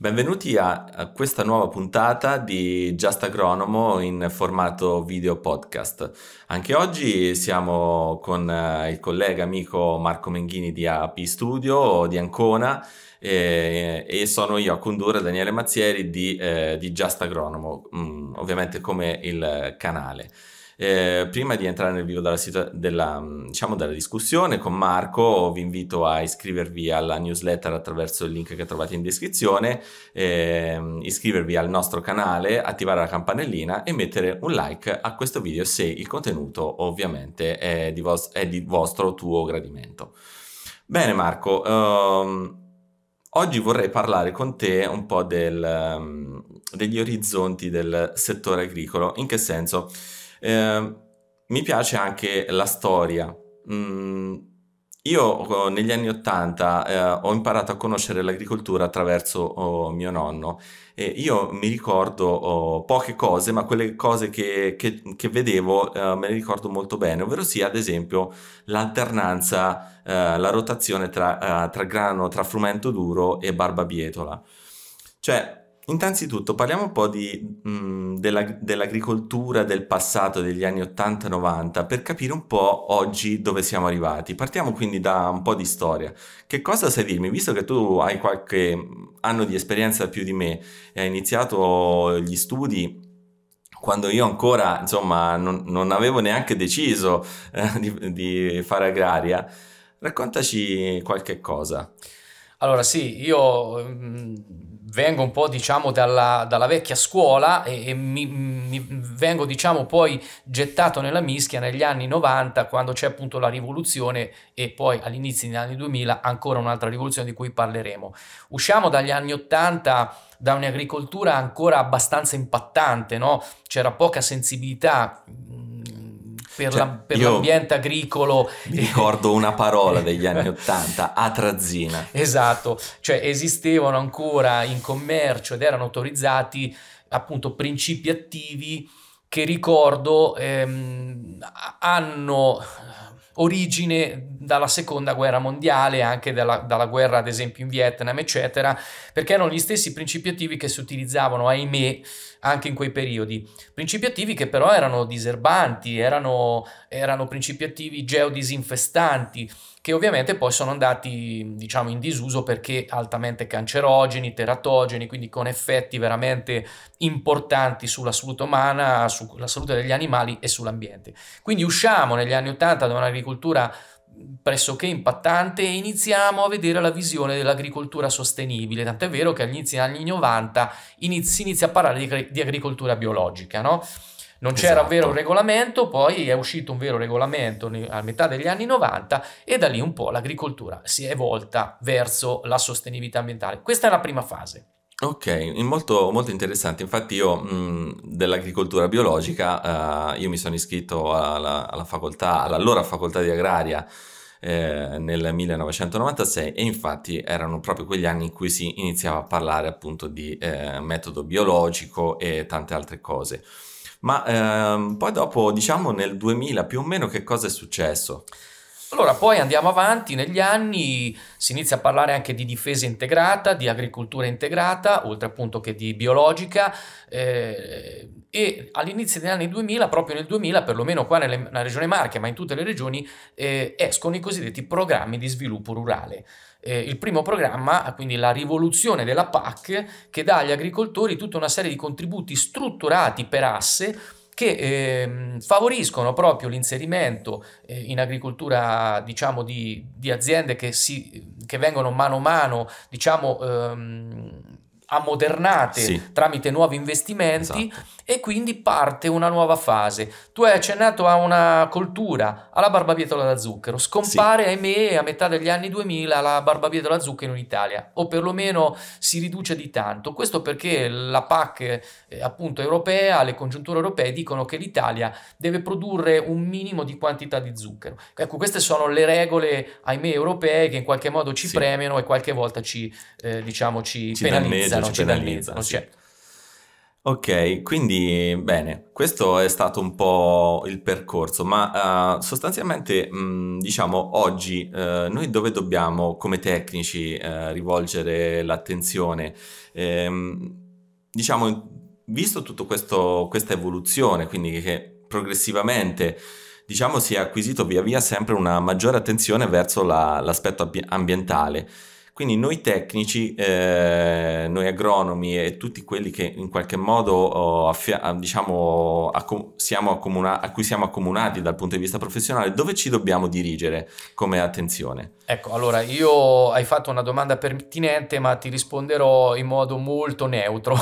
Benvenuti a, questa nuova puntata di Just Agronomo in formato video podcast. Anche oggi siamo con uh, il collega amico Marco Menghini di AP Studio di Ancona e, e sono io a condurre Daniele Mazzieri di, eh, di Just Agronomo, mm, ovviamente come il canale. Eh, prima di entrare nel vivo della, situa- della, diciamo, della, discussione con Marco, vi invito a iscrivervi alla newsletter attraverso il link che trovate in descrizione, eh, iscrivervi al nostro canale, attivare la campanellina e mettere un like a questo video se il contenuto ovviamente è di, vos- è di vostro tuo gradimento. Bene Marco, um, Oggi vorrei parlare con te un po' del, um, degli orizzonti del settore agricolo. In che senso? Eh, mi piace anche la storia. Mm, io oh, negli anni Ottanta eh, ho imparato a conoscere l'agricoltura attraverso oh, mio nonno e io mi ricordo oh, poche cose, ma quelle cose che, che, che vedevo eh, me le ricordo molto bene, ovvero sia ad esempio l'alternanza, eh, la rotazione tra, eh, tra grano, tra frumento duro e barbabietola. Cioè, Innanzitutto parliamo un po' di, mh, della, dell'agricoltura del passato degli anni 80-90 per capire un po' oggi dove siamo arrivati. Partiamo quindi da un po' di storia. Che cosa sai dirmi? Visto che tu hai qualche anno di esperienza più di me e hai iniziato gli studi quando io ancora insomma non, non avevo neanche deciso eh, di, di fare agraria, raccontaci qualche cosa. Allora sì, io mm, vengo un po' diciamo dalla, dalla vecchia scuola e, e mi, mi, vengo diciamo poi gettato nella mischia negli anni 90 quando c'è appunto la rivoluzione e poi all'inizio degli anni 2000 ancora un'altra rivoluzione di cui parleremo. Usciamo dagli anni 80 da un'agricoltura ancora abbastanza impattante, no? c'era poca sensibilità per, cioè, la, per l'ambiente agricolo. Mi ricordo una parola degli anni Ottanta, atrazina. Esatto, cioè esistevano ancora in commercio ed erano autorizzati appunto principi attivi che ricordo ehm, hanno origine dalla seconda guerra mondiale, anche dalla, dalla, guerra ad esempio in Vietnam, eccetera, perché erano gli stessi principi attivi che si utilizzavano, ahimè, anche in quei periodi. Principi attivi che però erano diserbanti, erano, erano principi attivi geodisinfestanti, che ovviamente poi sono andati diciamo in disuso perché altamente cancerogeni, teratogeni, quindi con effetti veramente importanti sulla salute umana, sulla salute degli animali e sull'ambiente. Quindi usciamo negli anni 80 da un'agricoltura pressoché impattante e iniziamo a vedere la visione dell'agricoltura sostenibile, tant'è vero che agli inizi degli anni 90 si inizia a parlare di, di agricoltura biologica, no? Non c'era esatto. un vero regolamento, poi è uscito un vero regolamento a metà degli anni 90 e da lì un po' l'agricoltura si è volta verso la sostenibilità ambientale. Questa è la prima fase. Ok, molto, molto interessante. Infatti io mh, dell'agricoltura biologica, uh, io mi sono iscritto alla, alla facoltà, all'allora facoltà di agraria eh, nel 1996 e infatti erano proprio quegli anni in cui si iniziava a parlare appunto di eh, metodo biologico e tante altre cose. Ma ehm, poi dopo, diciamo nel 2000 più o meno, che cosa è successo? Allora, poi andiamo avanti, negli anni si inizia a parlare anche di difesa integrata, di agricoltura integrata, oltre appunto che di biologica, eh, e all'inizio degli anni 2000, proprio nel 2000, perlomeno qua nelle, nella regione Marche, ma in tutte le regioni, eh, escono i cosiddetti programmi di sviluppo rurale. Eh, il primo programma, quindi la rivoluzione della PAC, che dà agli agricoltori tutta una serie di contributi strutturati per asse che eh, favoriscono proprio l'inserimento eh, in agricoltura diciamo di, di aziende che, si, che, vengono mano a mano diciamo ehm, ammodernate sì. tramite nuovi investimenti esatto. e quindi parte una nuova fase. Tu hai accennato a una coltura, alla barbabietola da zucchero, scompare sì. ahimè a metà degli anni 2000 la barbabietola da zucchero in Italia o perlomeno si riduce di tanto. Questo perché la PAC eh, appunto europea, le congiunture europee dicono che l'Italia deve produrre un minimo di quantità di zucchero. Ecco, queste sono le regole ahimè europee che in qualche modo ci sì. premiano e qualche volta ci, eh, diciamo, ci, ci penalizzano ci penalizzano. Sì. Ok, quindi bene, questo è stato un po' il percorso, ma uh, sostanzialmente mh, diciamo oggi uh, noi dove dobbiamo come tecnici uh, rivolgere l'attenzione? Ehm, diciamo, visto tutta questa evoluzione, quindi che progressivamente diciamo si è acquisito via via sempre una maggiore attenzione verso la, l'aspetto ambientale. Quindi noi tecnici, eh, noi agronomi e tutti quelli che in qualche modo oh, affia- diciamo, accom- siamo accomuna- a cui siamo accomunati dal punto di vista professionale, dove ci dobbiamo dirigere come attenzione? Ecco, allora io hai fatto una domanda pertinente, ma ti risponderò in modo molto neutro.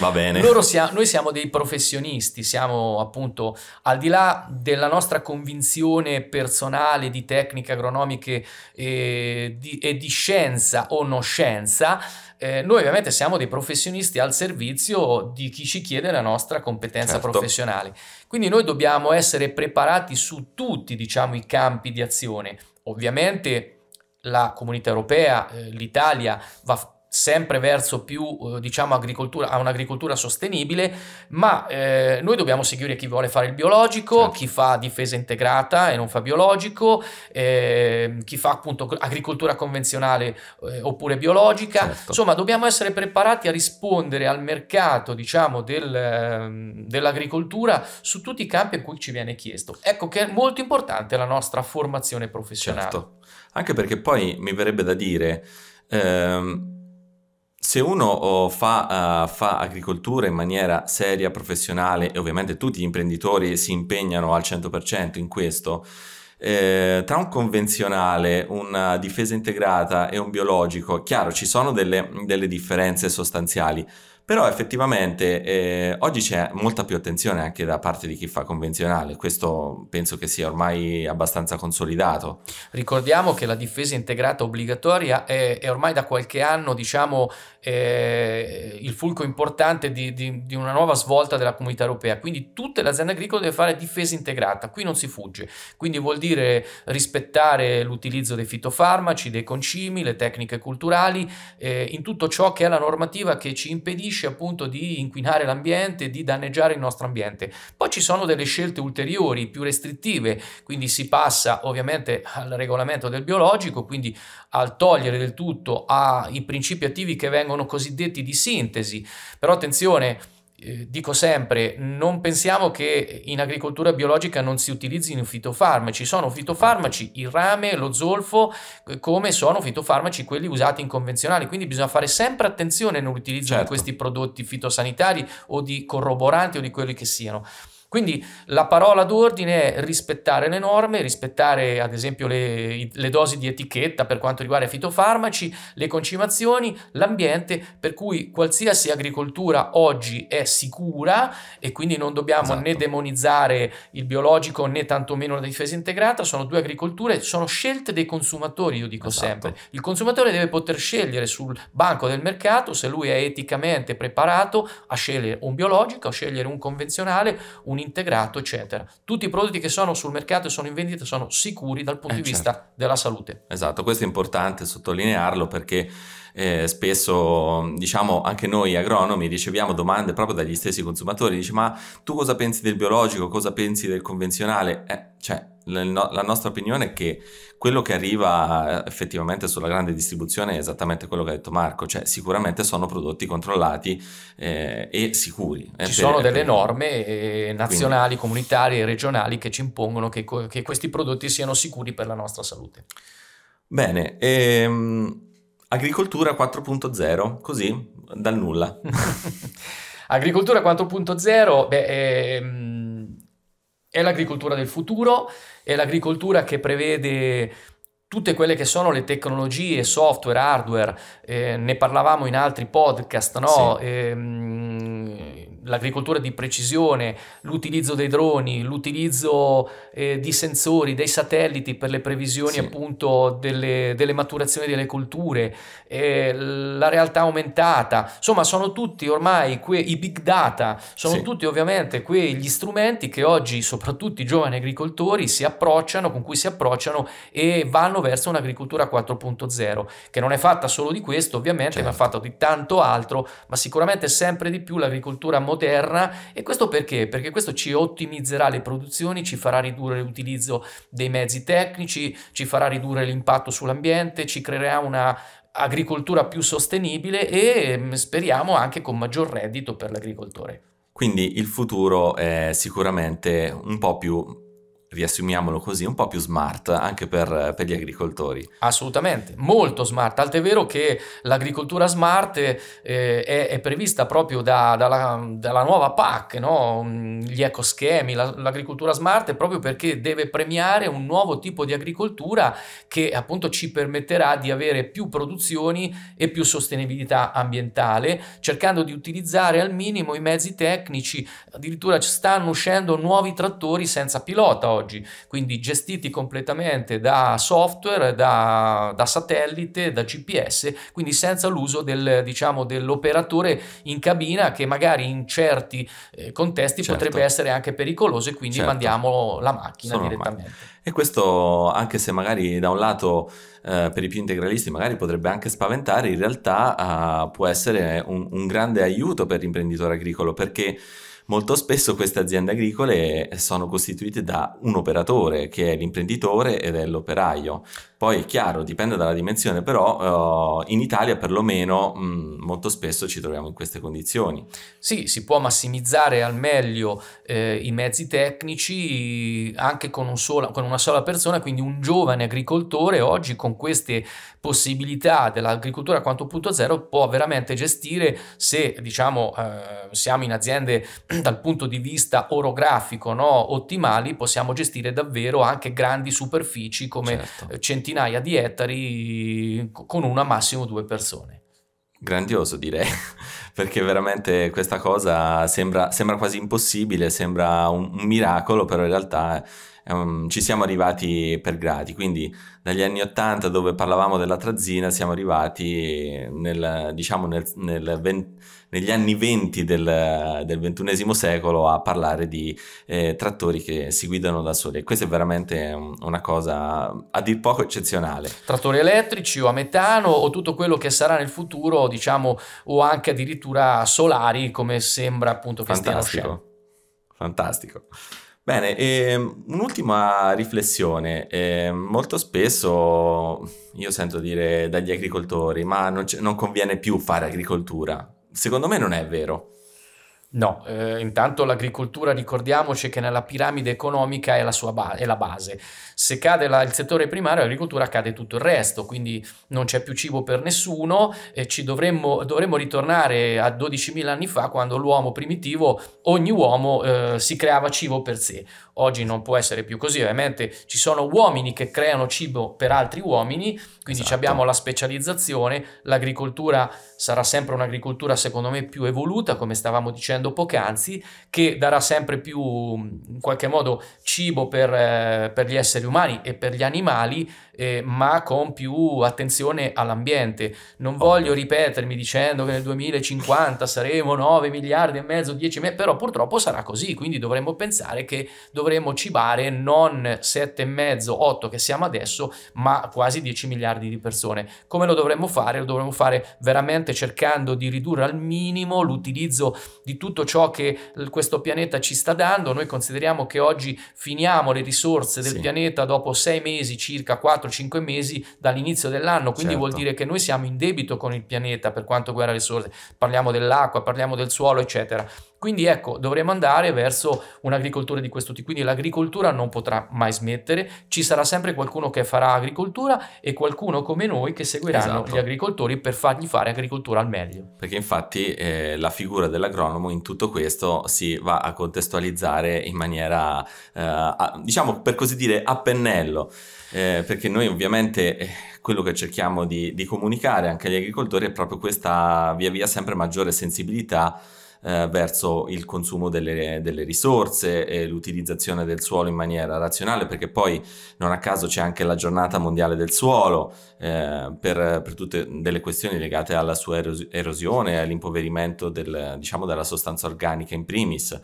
Va bene. Sia- noi siamo dei professionisti, siamo appunto al di là della nostra convinzione personale di tecniche agronomiche e di, e di scienza o non scienza, eh, noi ovviamente siamo dei professionisti al servizio di chi ci chiede la nostra competenza certo. professionale. Quindi noi dobbiamo essere preparati su tutti, diciamo, i campi di azione. Ovviamente la comunità europea, eh, l'Italia va sempre verso più eh, diciamo agricoltura a un'agricoltura sostenibile ma eh, noi dobbiamo seguire chi vuole fare il biologico certo. chi fa difesa integrata e non fa biologico eh, chi fa appunto agricoltura convenzionale eh, oppure biologica certo. insomma dobbiamo essere preparati a rispondere al mercato diciamo del, ehm, dell'agricoltura su tutti i campi in cui ci viene chiesto ecco che è molto importante la nostra formazione professionale certo. anche perché poi mi verrebbe da dire ehm se uno oh, fa, uh, fa, agricoltura in maniera seria, professionale e ovviamente tutti gli imprenditori si impegnano al 100% in questo, eh, tra un convenzionale, una difesa integrata e un biologico, chiaro ci sono delle, delle differenze sostanziali, però effettivamente eh, oggi c'è molta più attenzione anche da parte di chi fa convenzionale, questo penso che sia ormai abbastanza consolidato. Ricordiamo che la difesa integrata obbligatoria è, è ormai da qualche anno diciamo, eh, il fulco importante di, di, di, una nuova svolta della comunità europea, quindi tutte le aziende agricole devono fare difesa integrata, qui non si fugge, quindi vuol dire rispettare l'utilizzo dei fitofarmaci, dei concimi, le tecniche culturali, eh, in tutto ciò che è la normativa che ci impedisce impedisce appunto di inquinare l'ambiente, di danneggiare il nostro ambiente. Poi ci sono delle scelte ulteriori, più restrittive, quindi si passa ovviamente al regolamento del biologico, quindi al togliere del tutto ai principi attivi che vengono cosiddetti di sintesi. Però attenzione, dico sempre, non pensiamo che in agricoltura biologica non si utilizzino fitofarmaci, sono fitofarmaci il rame, lo zolfo, eh, come sono fitofarmaci quelli usati in convenzionale, quindi bisogna fare sempre attenzione nell'utilizzo certo. di questi prodotti fitosanitari o di corroboranti o di quelli che siano. Quindi la parola d'ordine è rispettare le norme, rispettare ad esempio le, le, dosi di etichetta per quanto riguarda i fitofarmaci, le concimazioni, l'ambiente, per cui qualsiasi agricoltura oggi è sicura e quindi non dobbiamo esatto. né demonizzare il biologico né tantomeno la difesa integrata, sono due agricolture, sono scelte dei consumatori, io dico esatto. sempre. Il consumatore deve poter scegliere sul banco del mercato se lui è eticamente preparato a scegliere un biologico, a scegliere un convenzionale, un integrato, eccetera. Tutti i prodotti che sono sul mercato e sono in vendita sono sicuri dal punto eh, di certo. vista della salute. Esatto, questo è importante sottolinearlo perché eh, spesso diciamo anche noi agronomi riceviamo domande proprio dagli stessi consumatori, dice ma tu cosa pensi del biologico, cosa pensi del convenzionale? Eh, cioè la, la nostra opinione è che quello che arriva eh, effettivamente sulla grande distribuzione è esattamente quello che ha detto Marco, cioè sicuramente sono prodotti controllati eh, e sicuri. Ci per, sono delle per... norme eh, nazionali, Quindi... comunitarie e regionali che ci impongono che, che, questi prodotti siano sicuri per la nostra salute. Bene, ehm, agricoltura 4.0, così dal nulla. agricoltura 4.0, beh, ehm, è l'agricoltura del futuro è l'agricoltura che prevede tutte quelle che sono le tecnologie, software, hardware, eh, ne parlavamo in altri podcast, no? Sì. Eh, l'agricoltura di precisione, l'utilizzo dei droni, l'utilizzo eh, di sensori, dei satelliti per le previsioni sì. appunto delle, delle, maturazioni delle colture, eh, la realtà aumentata, insomma sono tutti ormai que- i big data, sono sì. tutti ovviamente quegli strumenti che oggi soprattutto i giovani agricoltori si approcciano, con cui si approcciano e vanno verso un'agricoltura 4.0, che non è fatta solo di questo ovviamente, certo. ma è fatta di tanto altro, ma sicuramente sempre di più l'agricoltura moderna moderna e questo perché? Perché questo ci ottimizzerà le produzioni, ci farà ridurre l'utilizzo dei mezzi tecnici, ci farà ridurre l'impatto sull'ambiente, ci creerà una agricoltura più sostenibile e mm, speriamo anche con maggior reddito per l'agricoltore. Quindi il futuro è sicuramente un po' più riassumiamolo così, un po' più smart anche per, per, gli agricoltori. Assolutamente, molto smart, tant'è vero che l'agricoltura smart eh, è, è, prevista proprio da, dalla, dalla, nuova PAC, no? gli ecoschemi, la, l'agricoltura smart è proprio perché deve premiare un nuovo tipo di agricoltura che appunto ci permetterà di avere più produzioni e più sostenibilità ambientale, cercando di utilizzare al minimo i mezzi tecnici, addirittura stanno uscendo nuovi trattori senza pilota oggi, quindi gestiti completamente da software, da, da satellite, da GPS, quindi senza l'uso del, diciamo, dell'operatore in cabina che magari in certi eh, contesti certo. potrebbe essere anche pericoloso e quindi certo. mandiamo la macchina Sono direttamente. Ma... E questo, anche se magari da un lato eh, per i più integralisti magari potrebbe anche spaventare, in realtà eh, può essere un, un grande aiuto per l'imprenditore agricolo perché Molto spesso queste aziende agricole sono costituite da un operatore che è l'imprenditore ed è l'operaio. Poi è chiaro, dipende dalla dimensione, però uh, in Italia perlomeno mh, mm, molto spesso ci troviamo in queste condizioni. Sì, si può massimizzare al meglio eh, i mezzi tecnici anche con, un sola, con, una sola persona, quindi un giovane agricoltore oggi con queste possibilità dell'agricoltura 4.0 può veramente gestire se diciamo eh, siamo in aziende dal punto di vista orografico no, ottimali, possiamo gestire davvero anche grandi superfici come certo. centinaia centinaia di ettari con una massimo due persone. Grandioso direi, perché veramente questa cosa sembra, sembra quasi impossibile, sembra un, un miracolo, però in realtà um, ci siamo arrivati per gradi, quindi dagli anni 80 dove parlavamo della trazzina siamo arrivati nel, diciamo nel, nel 20, negli anni 20 del, del XXI secolo a parlare di eh, trattori che si guidano da soli. E questa è veramente una cosa a dir poco eccezionale. Trattori elettrici o a metano o tutto quello che sarà nel futuro, diciamo, o anche addirittura solari, come sembra appunto che Fantastico. stiano uscendo. Fantastico. Bene, ehm, un'ultima riflessione. Eh, molto spesso io sento dire dagli agricoltori, ma non, non conviene più fare agricoltura. Secondo me non è vero. No, eh, intanto l'agricoltura ricordiamoci che nella piramide economica è la, sua ba- è la base. Se cade la, il settore primario, l'agricoltura cade tutto il resto, quindi non c'è più cibo per nessuno e ci dovremmo, dovremmo ritornare a 12.000 anni fa quando l'uomo primitivo, ogni uomo eh, si creava cibo per sé. Oggi non può essere più così, ovviamente ci sono uomini che creano cibo per altri uomini, quindi esatto. abbiamo la specializzazione, l'agricoltura sarà sempre un'agricoltura secondo me più evoluta, come stavamo dicendo poc'anzi, che darà sempre più in qualche modo cibo per, eh, per gli esseri umani e per gli animali eh, ma con più attenzione all'ambiente. Non voglio ripetermi dicendo che nel 2050 saremo 9 miliardi e mezzo, 10 miliardi, però purtroppo sarà così, quindi dovremmo pensare che dovremmo cibare non 7 e mezzo, 8 che siamo adesso, ma quasi 10 miliardi di persone. Come lo dovremmo fare? Lo dovremmo fare veramente cercando di ridurre al minimo l'utilizzo di tutto ciò che questo pianeta ci sta dando. Noi consideriamo che oggi finiamo le risorse del sì. pianeta dopo 6 mesi, circa 4 4-5 mesi dall'inizio dell'anno, quindi certo. vuol dire che noi siamo in debito con il pianeta per quanto riguarda le risorse, parliamo dell'acqua, parliamo del suolo, eccetera. Quindi ecco, dovremo andare verso un'agricoltura di questo tipo, quindi l'agricoltura non potrà mai smettere, ci sarà sempre qualcuno che farà agricoltura e qualcuno come noi che seguiranno esatto. gli agricoltori per fargli fare agricoltura al meglio. Perché infatti eh, la figura dell'agronomo in tutto questo si va a contestualizzare in maniera, eh, a, diciamo per così dire, a pennello eh, perché noi ovviamente eh, quello che cerchiamo di, di, comunicare anche agli agricoltori è proprio questa via via sempre maggiore sensibilità eh, verso il consumo delle, delle risorse e l'utilizzazione del suolo in maniera razionale, perché poi non a caso c'è anche la giornata mondiale del suolo eh, per, per, tutte delle questioni legate alla sua erosione, all'impoverimento del, diciamo, della sostanza organica in primis.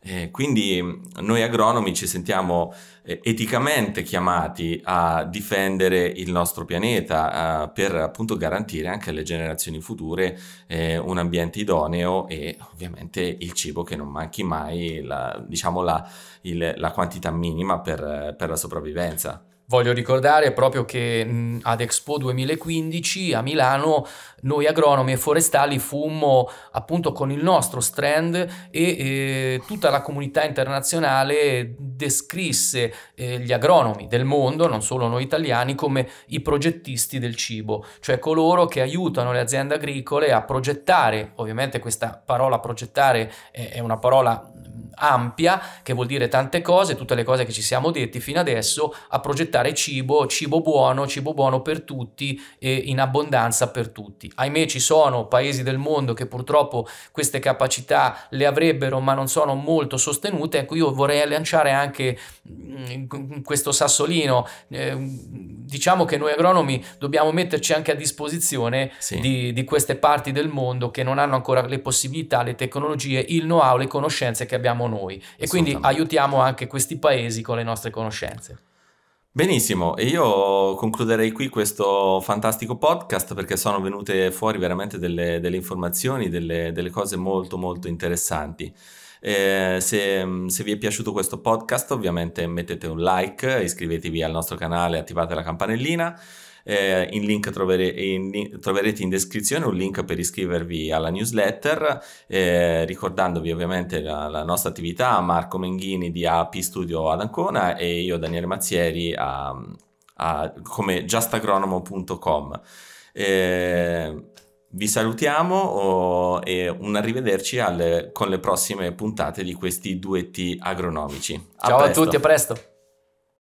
Eh, quindi noi agronomi ci sentiamo eh, eticamente chiamati a difendere il nostro pianeta eh, per appunto garantire anche alle generazioni future eh, un ambiente idoneo e ovviamente il cibo che non manchi mai, la, diciamo la, il, la quantità minima per, per la sopravvivenza. Voglio ricordare proprio che ad Expo 2015 a Milano noi agronomi e forestali fummo appunto con il nostro strand e eh, tutta la comunità internazionale descrisse eh, gli agronomi del mondo, non solo noi italiani, come i progettisti del cibo, cioè coloro che aiutano le aziende agricole a progettare, ovviamente questa parola progettare è, una parola ampia che vuol dire tante cose, tutte le cose che ci siamo detti fino adesso, a progettare cibo, cibo buono, cibo buono per tutti e in abbondanza per tutti. Ahimè ci sono paesi del mondo che purtroppo queste capacità le avrebbero ma non sono molto sostenute, ecco io vorrei lanciare anche mm, questo sassolino, eh, diciamo che noi agronomi dobbiamo metterci anche a disposizione sì. di, di queste parti del mondo che non hanno ancora le possibilità, le tecnologie, il know-how, le conoscenze che abbiamo noi e quindi aiutiamo anche questi paesi con le nostre conoscenze. Benissimo, e io concluderei qui questo fantastico podcast perché sono venute fuori veramente delle, delle informazioni, delle, delle, cose molto molto interessanti. Eh, se, se, vi è piaciuto questo podcast ovviamente mettete un like, iscrivetevi al nostro canale, attivate la campanellina. Eh, in link trovere, in, troverete in descrizione un link per iscrivervi alla newsletter, eh, ricordandovi ovviamente la, la, nostra attività, Marco Menghini di AP Studio ad Ancona e io Daniele Mazzieri a, a, come justagronomo.com. Eh, vi salutiamo oh, e un arrivederci alle, con le prossime puntate di questi duetti agronomici. A Ciao presto. a tutti, a presto.